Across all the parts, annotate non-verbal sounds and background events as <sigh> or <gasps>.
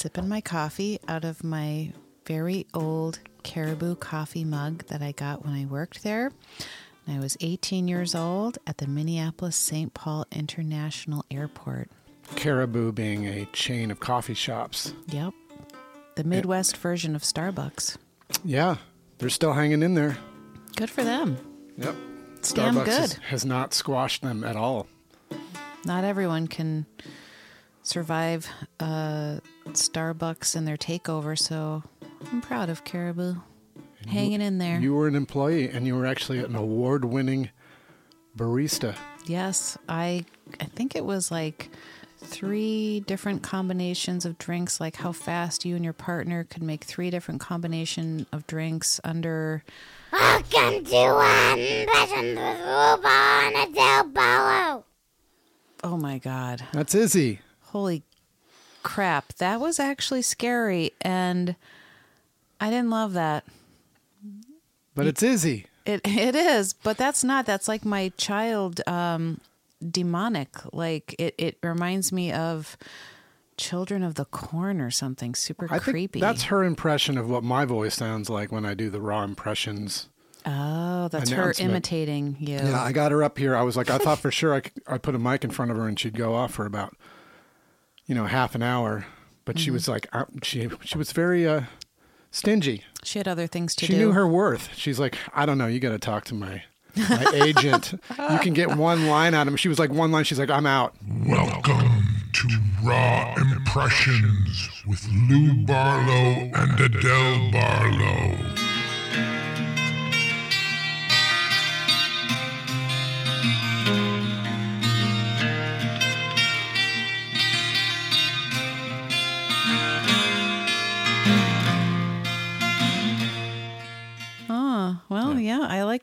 Sipping my coffee out of my very old caribou coffee mug that I got when I worked there. And I was 18 years old at the Minneapolis St. Paul International Airport. Caribou being a chain of coffee shops. Yep. The Midwest version of Starbucks. Yeah, they're still hanging in there. Good for them. Yep. It's damn Starbucks good. has, has not squashed them at all. Not everyone can survive uh, Starbucks and their takeover, so I'm proud of Caribou. Hanging in there. You were an employee and you were actually an award winning barista. Yes, I I think it was like three different combinations of drinks like how fast you and your partner could make three different combination of drinks under Welcome to one impression with Ruba and Adelle Barlow. Oh my god. That's Izzy. Holy crap. That was actually scary and I didn't love that. But it's Izzy. It <laughs> it is, but that's not. That's like my child um demonic. Like it it reminds me of Children of the Corn or something super I creepy. that's her impression of what my voice sounds like when I do the raw impressions. oh, that's her imitating you. Yeah, I got her up here. I was like, I thought for sure I could, I'd put a mic in front of her and she'd go off for about, you know, half an hour. But Mm-hmm. she was like, uh, she she was very uh, stingy. She had other things to She do. She knew her worth. She's like, I don't know. You got to talk to my my <laughs> agent. You can get one line out of him. She was like, one line. She's like, I'm out. Welcome to Raw Impressions with Lou Barlow and Adelle Barlow.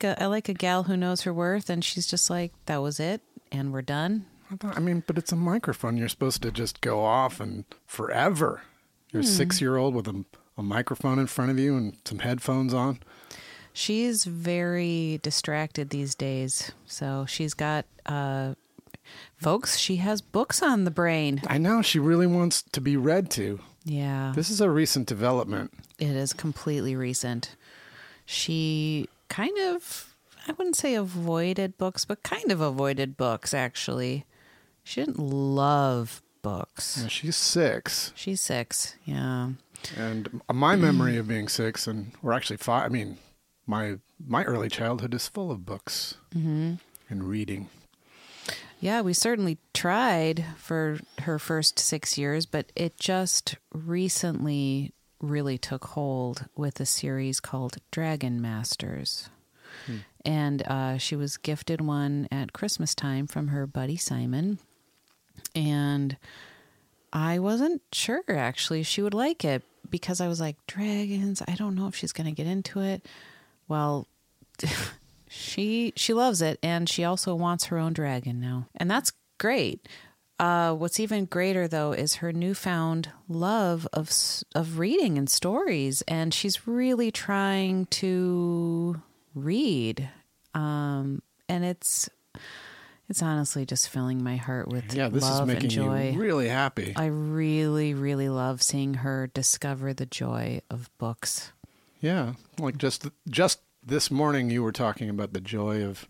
Like a I like a gal who knows her worth and she's just like, that was it and we're done. I mean, but it's a microphone. You're supposed to just go off and forever. You're a Hmm. six year old with a, a microphone in front of you and some headphones on. She's very distracted these days. So she's got uh folks, she has books on the brain. I know she really wants to be read to. Yeah. This is a recent development. It is completely recent. She kind of, I wouldn't say avoided books, but kind of avoided books, actually. She didn't love books. Yeah, she's six, She's six. Yeah. and my memory of being six, and we're actually five. I mean, my my early childhood is full of books Mm-hmm. and reading. Yeah, we certainly tried for her first six years, but it just recently really took hold with a series called Dragon Masters. And uh, she was gifted one at Christmas time from her buddy Simon. And I wasn't sure actually she would like it because I was like, dragons, I don't know if she's going to get into it. Well, <laughs> she she loves it and she also wants her own dragon now. And that's great. Uh, what's even greater though is her newfound love of of reading and stories, and she's really trying to read. Um, and it's it's honestly just filling my heart with Yeah, this love is making and joy. you really happy. I really, really love seeing her discover the joy of books. yeah, like just just this morning, you were talking about the joy of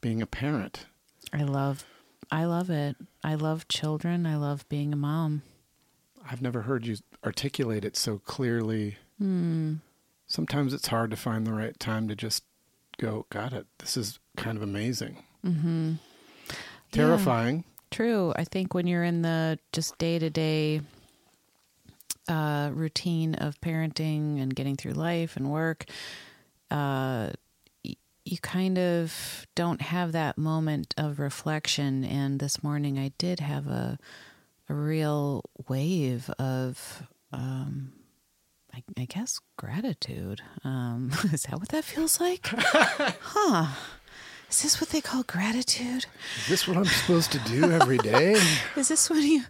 being a parent. I love, I love it. I love children. I love being a mom. I've never heard you articulate it so clearly. Hmm. Sometimes it's hard to find the right time to just go, got it. This is kind of amazing. Mm-hmm. Terrifying. True. I think when you're in the just day to day uh, routine of parenting and getting through life and work, uh, you kind of don't have that moment of reflection. And this morning, I did have a a real wave of, um, I, I guess, gratitude. Um, <laughs> is that what that feels like? <laughs> huh? Is this what they call gratitude? Is this what I'm supposed to do every day? <laughs> Is this when you?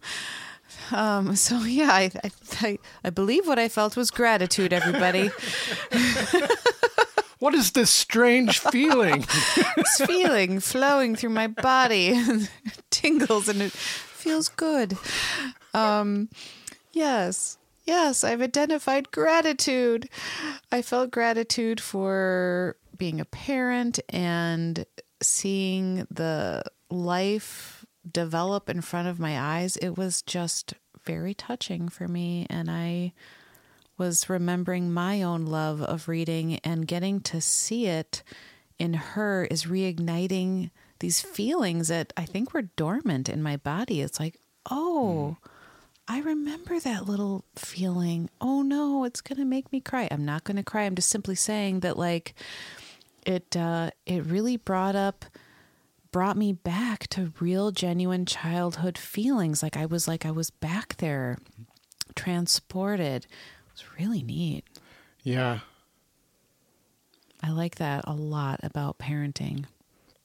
Um, so yeah, I, I I I believe what I felt was gratitude. Everybody, what is this strange <laughs> feeling? this feeling flowing through my body, <laughs> tingles, and it feels good. Um, yes, yes, I've identified gratitude. I felt gratitude for being a parent and seeing the life develop in front of my eyes. It was just very touching for me. And I was remembering my own love of reading and getting to see it in her is reigniting these feelings that I think were dormant in my body. It's like, oh, I remember that little feeling. Oh no, it's going to make me cry. I'm not going to cry. I'm just simply saying that like it uh it really brought up brought me back to real genuine childhood feelings like I was like I was back there transported. It was really neat. yeah. I like that a lot about parenting.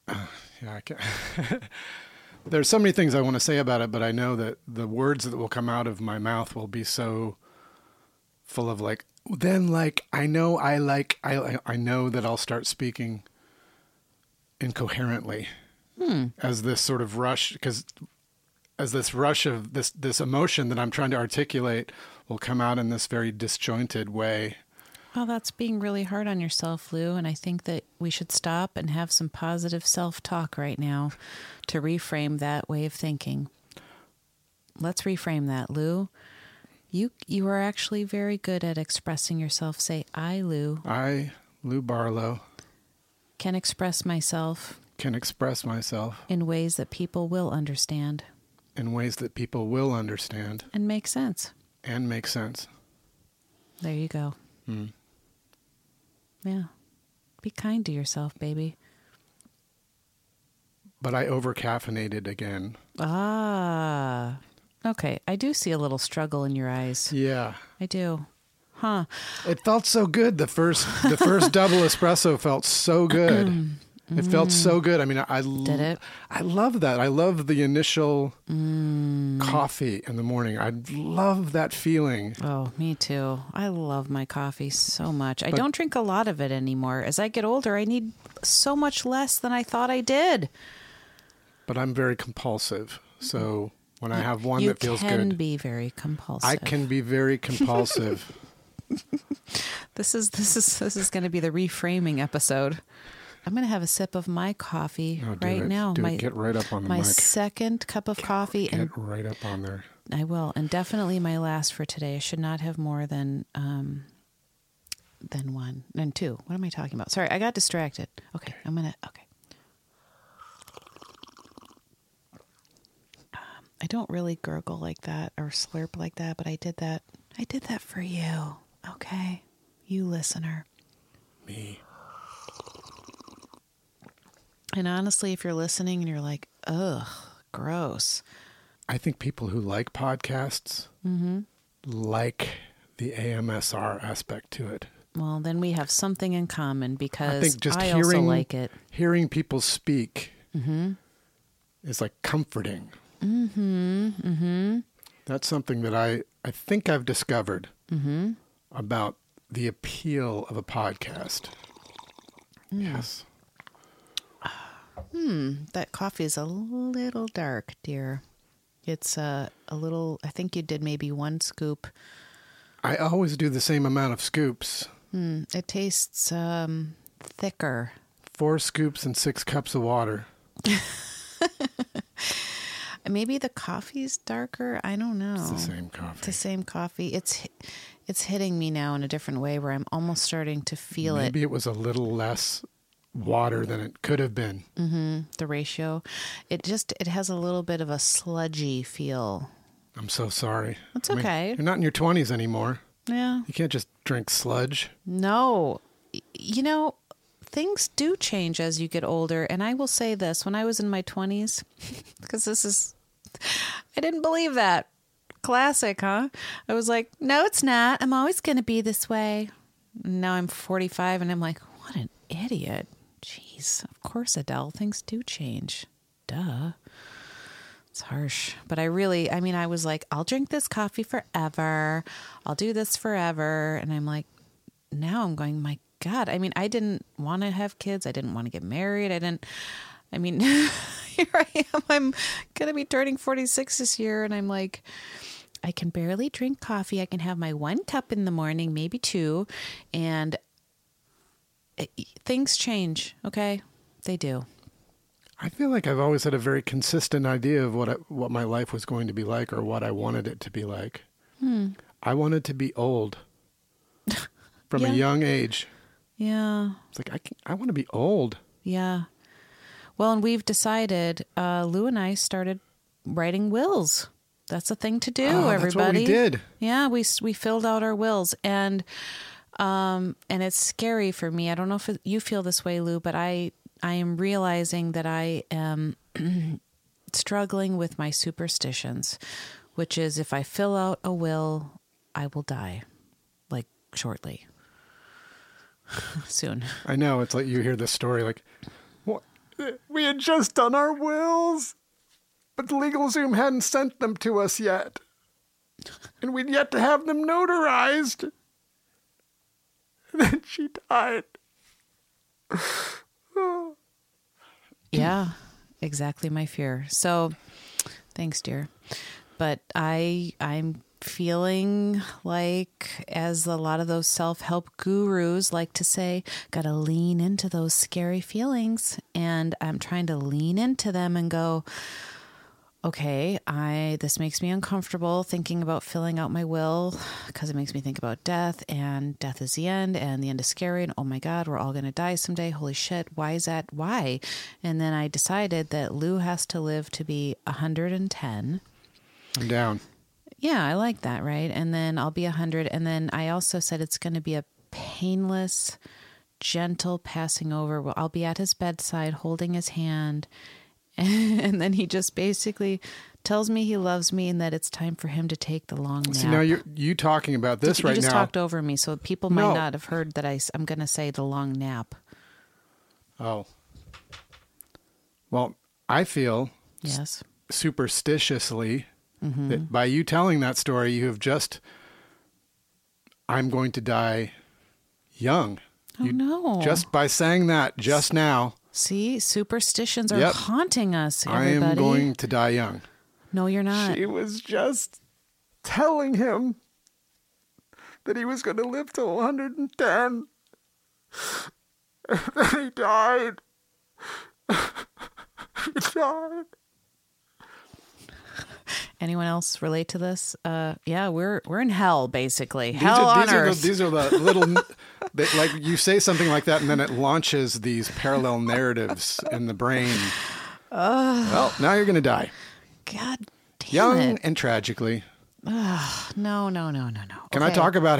<sighs> Yeah, I can. <laughs> There's so many things I want to say about it, but I know that the words that will come out of my mouth will be so full of like. Then, like I know, I like, I I know that I'll start speaking incoherently hmm. as this sort of rush, because as this rush of this this emotion that I'm trying to articulate will come out in this very disjointed way. Well, that's being really hard on yourself, Lou. And I think that we should stop and have some positive self talk right now to reframe that way of thinking. Let's reframe that, Lou. You you are actually very good at expressing yourself. Say, I, Lou, I, Lou Barlow, can express myself can express myself in ways that people will understand in ways that people will understand and make sense. And make sense. There you go. Hmm. Yeah. Be kind to yourself, baby. But I over caffeinated again. Ah. Okay. I do see a little struggle in your eyes. Yeah. I do. Huh. It felt so good. The first the first <laughs> double espresso felt so good. Mm-hmm. It felt so mm-hmm. good. I mean, I Did it? I love that. I love the initial mm. Mm-hmm. coffee in the morning. I love that feeling. Oh, me too. I love my coffee so much. I don't drink a lot of it anymore. As I get older, I need so much less than I thought I did. But I'm very compulsive. So mm-hmm. when I have one you that feels can good, be very compulsive. I can be very compulsive. <laughs> This is this is this is going to be the reframing episode. I'm going to have a sip of my coffee Oh, do right it. now. Do it. my Get right up on the my mic. second cup of coffee, Get and right up on there. I will, and definitely my last for today. I should not have more than um than one, than two. What am I talking about? Sorry, I got distracted. Okay, I'm gonna. Okay. Um, I don't really gurgle like that or slurp like that, but I did that. I did that for you. Okay, you listener. Me. And honestly, if you're listening and you're like, ugh, gross. I think people who like podcasts Mm-hmm. like the AMSR aspect to it. Well, then we have something in common because I think just I also hearing like it. hearing people speak Mm-hmm. is like comforting. Mm-hmm. Mm-hmm. That's something that I I think I've discovered Mm-hmm. about the appeal of a podcast. Mm. Yes. That coffee is a little dark, dear. It's uh, a little, I think you did maybe one scoop. I always do the same amount of scoops. Hmm, it tastes um, thicker. Four scoops and six cups of water. <laughs> Maybe the coffee's darker. I don't know. It's the same coffee. It's the same coffee. It's it's hitting me now in a different way where I'm almost starting to feel it. Maybe it was a little less water than it could have been. it. The ratio, it just it has a little bit of a sludgy feel I'm so sorry. That's I mean, okay. you're not in your 20s anymore. Yeah. You can't just drink sludge. No. You know, things do change as you get older. And I will say this when I was in my 20s, because <laughs> this is, I didn't believe that. Classic, huh? I was like, no, it's not. I'm always going to be this way. Now I'm 45 and I'm like, what an idiot. Jeez. Of course, Adelle, things do change. Duh. It's harsh. But I really, I mean, I was like, I'll drink this coffee forever. I'll do this forever. And I'm like, now I'm going, my God. I mean, I didn't want to have kids. I didn't want to get married. I didn't, I mean, <laughs> here I am. I'm going to be turning 46 this year. And I'm like, I can barely drink coffee. I can have my one cup in the morning, maybe two. And it, things change. Okay. They do. I feel like I've always had a very consistent idea of what I, what my life was going to be like or what I wanted it to be like. Hmm. I wanted to be old <laughs> from Yeah. a young age. Yeah. It's like I can, I want to be old. Yeah. Well, and we've decided, uh, Lou and I started writing wills. That's a thing to do, Oh, everybody. that's what we did. Yeah, we we filled out our wills, and um, and it's scary for me. I don't know if you feel this way, Lou, but I I am realizing that I am <clears throat> struggling with my superstitions, which is if I fill out a will, I will die, like shortly, <laughs> soon. I know. It's like you hear this story like, what? We had just done our wills, but LegalZoom hadn't sent them to us yet. And we'd yet to have them notarized. <laughs> Then she died. <sighs> Yeah, exactly my fear. So, thanks, dear. But I I'm feeling like as a lot of those self-help gurus like to say, got to lean into those scary feelings and I'm trying to lean into them and go okay, I this makes me uncomfortable thinking about filling out my will because it makes me think about death and death is the end and the end is scary and oh my god, we're all going to die someday. Holy shit, why is that? Why? And then I decided that Lou has to live to be 110. I'm down. Yeah, I like that, right? And then I'll be 100 and then I also said it's going to be a painless gentle passing over. I'll be at his bedside holding his hand <laughs> and then he just basically tells me he loves me and that it's time for him to take the long nap. See, now you're you talking about this right now. you just now. talked over me, so people might No. not have heard that I, am going to say the long nap. Oh. Well, I feel Yes. superstitiously Mm-hmm. that by you telling that story, you have just, I'm going to die young. Oh, no. Just by saying that just now, See, superstitions are Yep. haunting us, Everybody. I am going to die young. No, you're not. She was just telling him that he was going to live till 110. And then he died. <laughs> he died. Anyone else relate to this? Uh, yeah, we're we're in hell, basically. These hell are, on these, are earth. the, these are the <laughs> little, they, like you say something like that, and then it launches these parallel narratives in the brain. well, now you're going to die. God damn Young it. and tragically. No, no, no, no, no. Can I talk about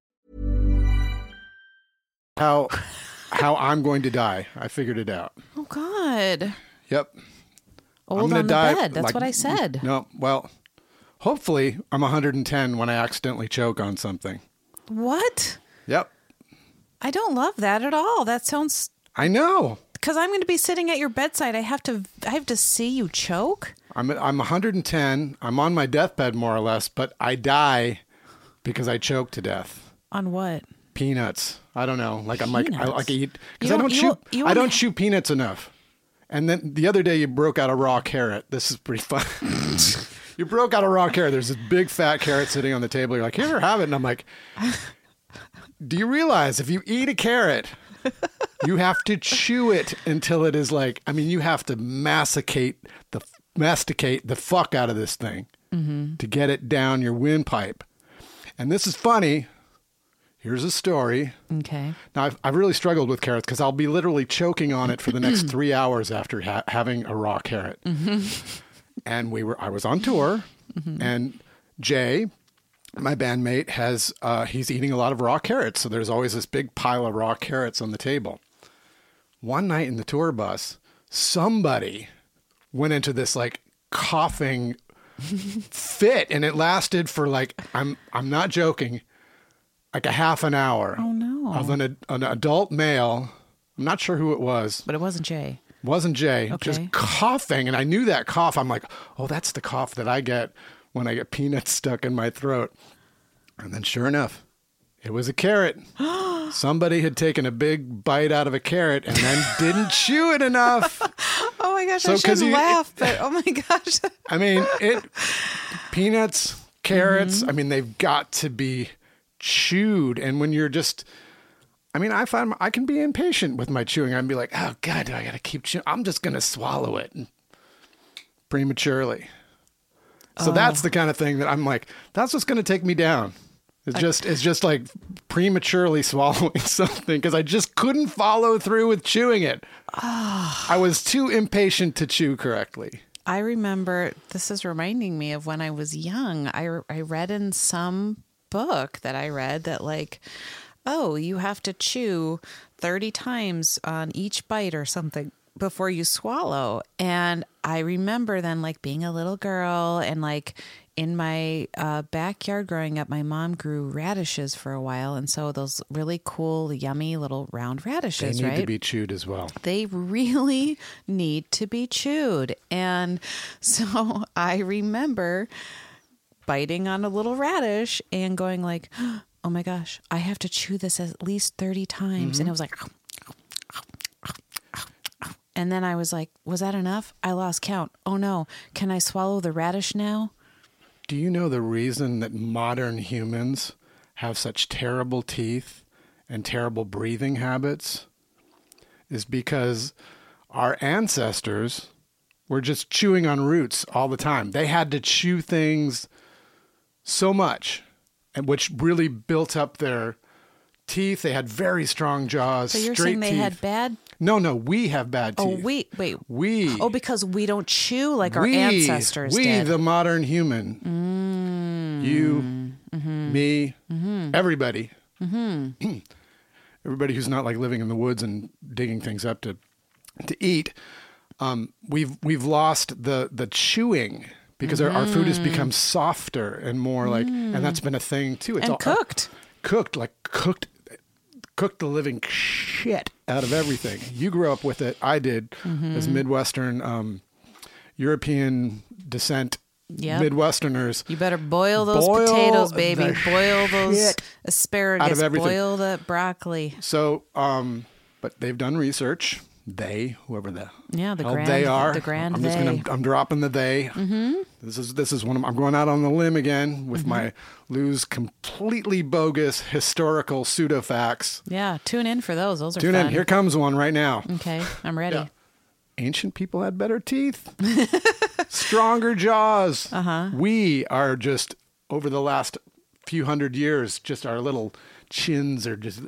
How how I'm going to die? I figured it out. Oh God. Yep. Old I'm gonna on the die, bed. That's like- what I said. No, well, hopefully I'm 110 when I accidentally choke on something. What? Yep. I don't love that at all. That sounds I know. because I'm going to be sitting at your bedside. I have to. I have to see you choke. I'm I'm 110. I'm on my deathbed more or less, but I die because I choke to death. On what? Peanuts. I don't know. Like I'm like I Peanuts? like eat because I don't- don't you shoot. don't- you I don't shoot peanuts enough. And then the other day you broke out a raw carrot. This is pretty fun. <laughs> you broke out a raw carrot. There's this big fat carrot sitting on the table. You're like, here, have it. And I'm like, do you realize if you eat a carrot, you have to chew it until it is like, I mean, you have to masticate the masticate the fuck out of this thing mm-hmm. to get it down your windpipe. And this is funny. Here's a story. Okay. Now, I've, I've really struggled with carrots because I'll be literally choking on it for the next <clears throat> three hours after ha- having a raw carrot. And we were, I was on tour, and Jay, my bandmate, has uh, he's eating a lot of raw carrots. So there's always this big pile of raw carrots on the table. One night in the tour bus, somebody went into this like coughing <laughs> fit, and it lasted for like I'm I'm not joking, like a half an hour. Oh, no. Of an an adult male. I'm not sure who it was. But it wasn't Jay. Wasn't Jay. Okay. Just coughing, and I knew that cough. I'm like, oh, that's the cough that I get when I get peanuts stuck in my throat. And then, sure enough, it was a carrot. <gasps> Somebody had taken a big bite out of a carrot and then didn't chew it enough. <laughs> Oh my gosh, So, I you- laugh, but oh my gosh. I mean, it peanuts, carrots. Mm-hmm. I mean, they've got to be chewed. And when you're just, I mean, I find I can be impatient with my chewing. I'd be like, oh god, do I got to keep chewing? I'm just gonna swallow it prematurely. So Oh. that's the kind of thing that I'm like, that's what's gonna take me down. It's just it's just like prematurely <laughs> swallowing something because I just couldn't follow through with chewing it. Ah. I was too impatient to chew correctly. I remember this is reminding me of when I was young. I, I read in some book that I read that, like, oh, you have to chew 30 times on each bite or something before you swallow. And I remember then, like, being a little girl and, like, in my uh, backyard growing up, my mom grew radishes for a while. And so those really cool, yummy little round They radishes, need right? to be chewed as well. they really need to be chewed. And so <laughs> I remember biting on a little radish and going like, <gasps> "Oh my gosh, I have to chew this at least 30 times." And mm-hmm. it was like <gasps> And then I was like, "Was that enough?" I lost count. Oh no, can I swallow the radish now? Do you know the reason that modern humans have such terrible teeth and terrible breathing habits? Is because our ancestors were just chewing on roots all the time. They had to chew things so much, and which really built up their teeth. They had very strong jaws. So you're straight saying they teeth. had bad No, no, we have bad oh, teeth. Oh, wait, wait. We. Oh, because we don't chew like our we, ancestors we did. the modern human mm. you mm-hmm. me mm-hmm. everybody mm-hmm. <clears throat> everybody who's not like living in the woods and digging things up to to eat um, we've we've lost the the chewing because our, our food has become softer and more like and that's been a thing too it's and all- cooked. cooked like cooked cooked the living shit out of everything you grew up with it i did as midwestern um, european descent Yep. midwesterners You better boil those Boil potatoes, baby. Boil those asparagus. Boil that broccoli. so um but they've done research they whoever the Yeah, the grand- they are the grand i'm just they. gonna i'm dropping the they mm-hmm. this is this is one of, i'm going out on the limb again with Mm-hmm. my Lou's completely bogus historical pseudo facts Yeah, tune in for those. Those are tune fun. in here comes one right now Okay, I'm ready. Yeah. ancient people had better teeth, <laughs> stronger jaws. Uh-huh. We are just over the last few hundred years, just our little chins are just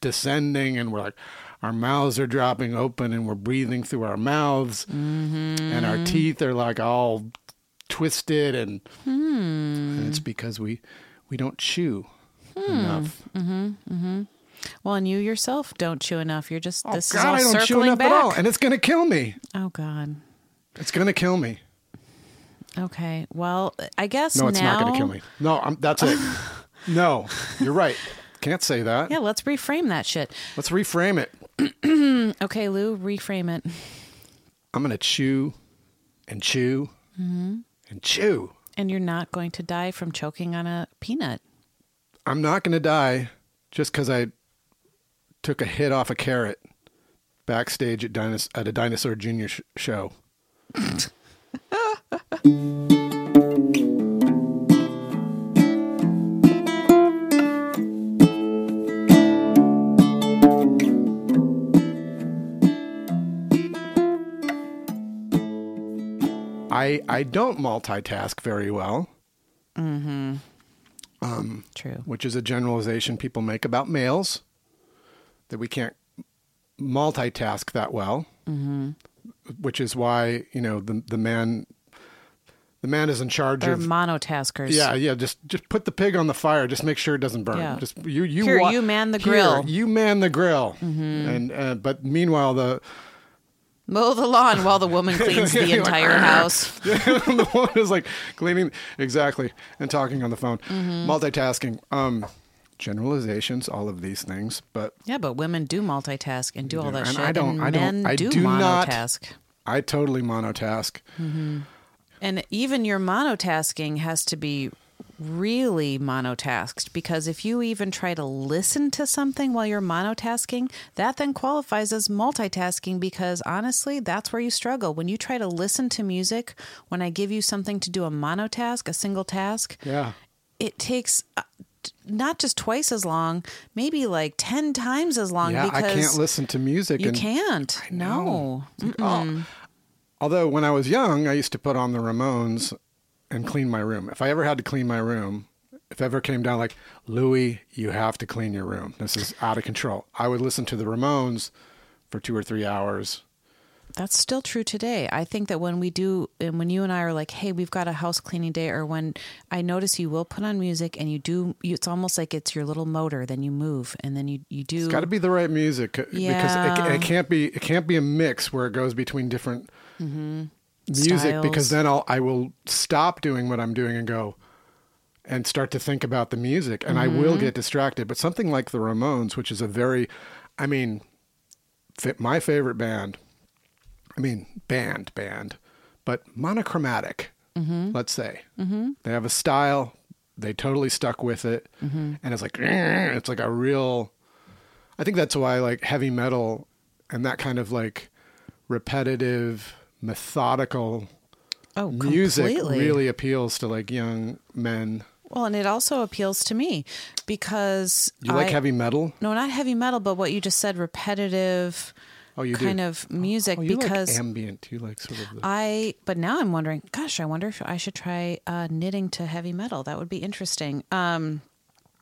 descending, and we're like, our mouths are dropping open, and we're breathing through our mouths, mm-hmm. and our teeth are like all twisted, and, hmm. and it's because we we don't chew hmm. enough. Mm-hmm. Mm-hmm. Well, and you yourself don't chew enough. You're just Oh this God, is all I don't chew enough back. at all, and it's gonna kill me. oh God. It's gonna kill me. Okay. Well, I guess No, it's now. not going to kill me. No, I'm, that's it. <laughs> no, you're right. Can't say that. Yeah, let's reframe that shit. Let's reframe it. <clears throat> Okay, Lou, reframe it. I'm going to chew and chew Mm-hmm. and chew. And you're not going to die from choking on a peanut. I'm not going to die just because I took a hit off a carrot backstage at, Dinos- at a Dinosaur Jr. Sh- show. <laughs> I I don't multitask very well, True. which is a generalization people make about males that we can't multitask that well. Mm-hmm. Which is why you know the the man the man is in charge They're of monotaskers. Yeah, yeah. Just just put the pig on the fire. Just make sure it doesn't burn. Yeah. Just you you Here, wa- you man the Here, grill. you man the grill. Mm-hmm. And uh, but meanwhile the Mow the lawn while the woman cleans the <laughs> like, entire "Argh." house. <laughs> the woman is like cleaning exactly and talking on the phone, Mm-hmm. multitasking. Um, generalizations, all of these things, but Yeah, but women do multitask and do all that And shit. I don't- and I don't- men I do, do not- monotask. I totally monotask. And even your monotasking has to be really monotasked because if you even try to listen to something while you're monotasking, that then qualifies as multitasking because honestly, that's where you struggle. When you try to listen to music, when I give you something to do a monotask, a single task, Yeah. it takes uh, not just twice as long, maybe like 10 times as long Yeah, because I can't listen to music. you can't. No. Although when I was young, I used to put on the Ramones and clean my room. If I ever had to clean my room, if ever came down like Louis, you have to clean your room. This is out of control. I would listen to the Ramones for two or three hours. That's still true today. I think that when we do, and when you and I are like, "Hey, we've got a house cleaning day," or when I notice you will put on music and you do, you, it's almost like it's your little motor. Then you move, and then you you do. It's got to be the right music uh, because it, it can't be it can't be a mix where it goes between different music because then I'll I will stop doing what I'm doing and go and start to think about the music and I will mm-hmm. get distracted. But something like the Ramones, which is a very, I mean, my favorite band. I mean, band band, but monochromatic. Mm-hmm. Let's say mm-hmm. they have a style. They totally stuck with it, mm-hmm. and it's like <clears throat> it's like a real. I think that's why like heavy metal and that kind of like repetitive, methodical oh, music completely. really appeals to like young men. Well, and it also appeals to me because You like I- heavy metal? No, not heavy metal, but what you just said, repetitive Oh, you kind do. of music. oh, you because like ambient. You like sort of the. I, but now I'm wondering, gosh, I wonder if I should try uh, knitting to heavy metal. That would be interesting. Um,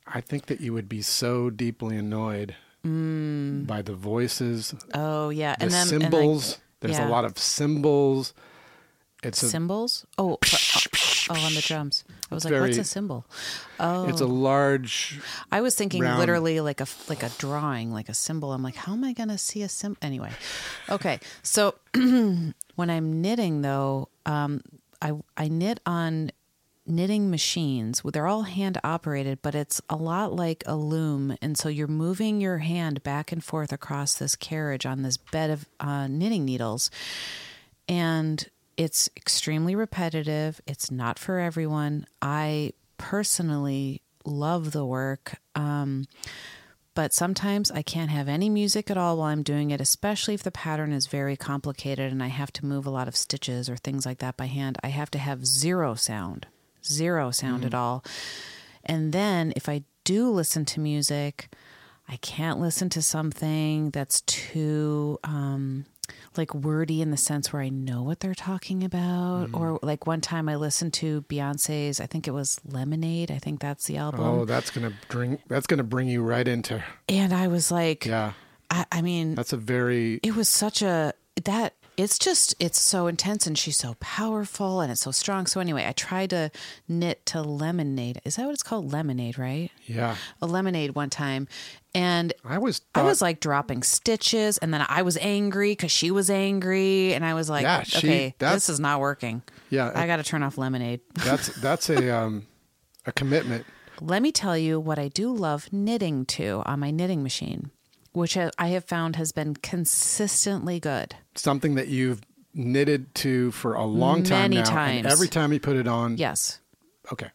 I think that you would be so deeply annoyed by the voices, oh yeah, the and then and, like, cymbals. There's yeah. a lot of cymbals. It's a cymbals. Oh, oh, on the drums. I was like, very- what's a symbol? Oh, it's a large. I was thinking round- literally like a like a drawing, like a symbol. I'm like, how am I going to see a symbol? Anyway, okay. So <clears throat> when I'm knitting, though, um, I I knit on knitting machines. They're all hand operated, but it's a lot like a loom, and so you're moving your hand back and forth across this carriage on this bed of uh, knitting needles, and it's extremely repetitive. It's not for everyone. I personally love the work. Um, but sometimes I can't have any music at all while I'm doing it, especially if the pattern is very complicated and I have to move a lot of stitches or things like that by hand. I have to have zero sound, zero sound at all. And then if I do listen to music, I can't listen to something that's too um, like wordy in the sense where I know what they're talking about. Or like one time I listened to Beyonce's, I think it was Lemonade. I think that's the album. Oh, that's gonna bring. That's gonna bring you right into. And I was like, Yeah, I, I mean, that's a very. it was such a that it's just it's so intense and she's so powerful and it's so strong. So anyway, I tried to knit to lemonade. Is that what it's called? Lemonade, right? Yeah, A lemonade one time, and I was. I was like dropping stitches, and then I was angry because she was angry, and I was like, Yeah, she- okay, this is not working. Yeah, I got to turn off lemonade. <laughs> That's that's a um, a commitment. Let me tell you what I do love knitting to on my knitting machine, which I have found has been consistently good. Something that you've knitted to for a long time Many now. and times. every time you put it on. Yes, Okay.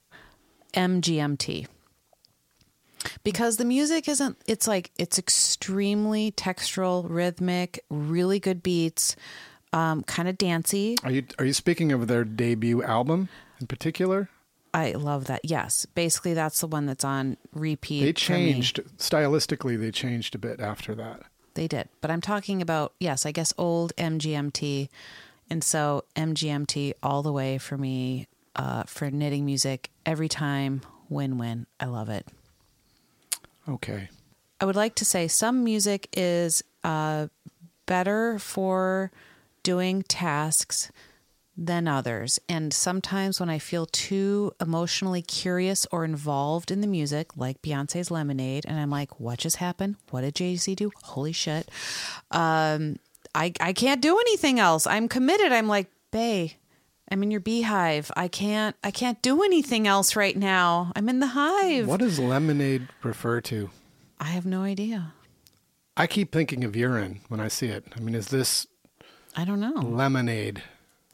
MGMT. because the music isn't it's like it's extremely textural rhythmic really good beats um, kind of dancey Are you are you speaking of their debut album in particular? I love that. Yes. Basically that's the one that's on repeat They changed stylistically. They changed a bit after that. they did. But i'm talking about yes i guess old mgmt and so mgmt all the way for me uh, for knitting music every time. Win-win i love it. Okay. I would like to say some music is uh, better for doing tasks than others. And sometimes when I feel too emotionally curious or involved in the music, like Beyonce's Lemonade, and I'm like, what just happened? What did Jay Z do? Holy shit. Um, I, I can't do anything else. I'm committed. I'm like, Bey, I'm in your beehive. I can't I can't do anything else right now. I'm in the hive. What does lemonade refer to? I have no idea. I keep thinking of urine when I see it. I mean, is this I don't know. lemonade?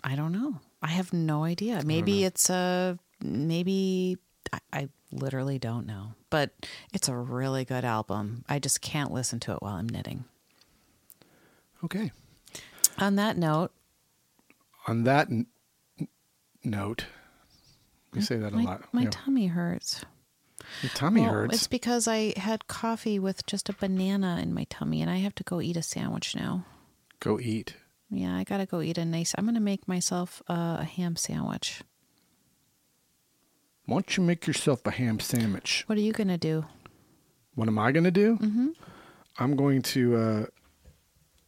I don't know. I have no idea. Maybe it's a maybe I, I literally don't know. But it's a really good album. I just can't listen to it while I'm knitting. Okay. On that note, On that n- note, we say that a my, lot. my tummy hurts. your tummy Well, hurts. It's because I had coffee with just a banana in my tummy and I have to go eat a sandwich now. Go eat. Yeah, I got to go eat a nice I'm going to make myself uh, a ham sandwich. Why don't you make yourself a ham sandwich? What are you going to do? What am I going to do? Mm-hmm. I'm going to uh,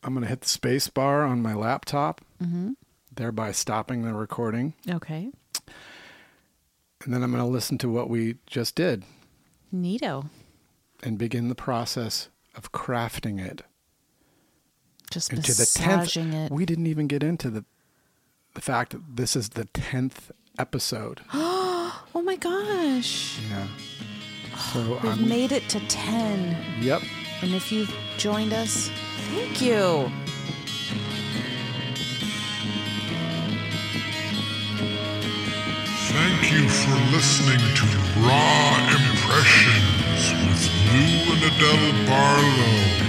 I'm to hit the space bar on my laptop, Mm-hmm. thereby stopping the recording, Okay. and then I'm going to listen to what we just did Neato. and begin the process of crafting it Just into the tenth. massaging it. We didn't even get into the the fact that this is the tenth episode. <gasps> Oh my gosh. yeah. So We've I'm. made it to 10. Yep. And if you've joined us, thank you. Thank you for listening to Raw Impressions with Lou and Adelle Barlow.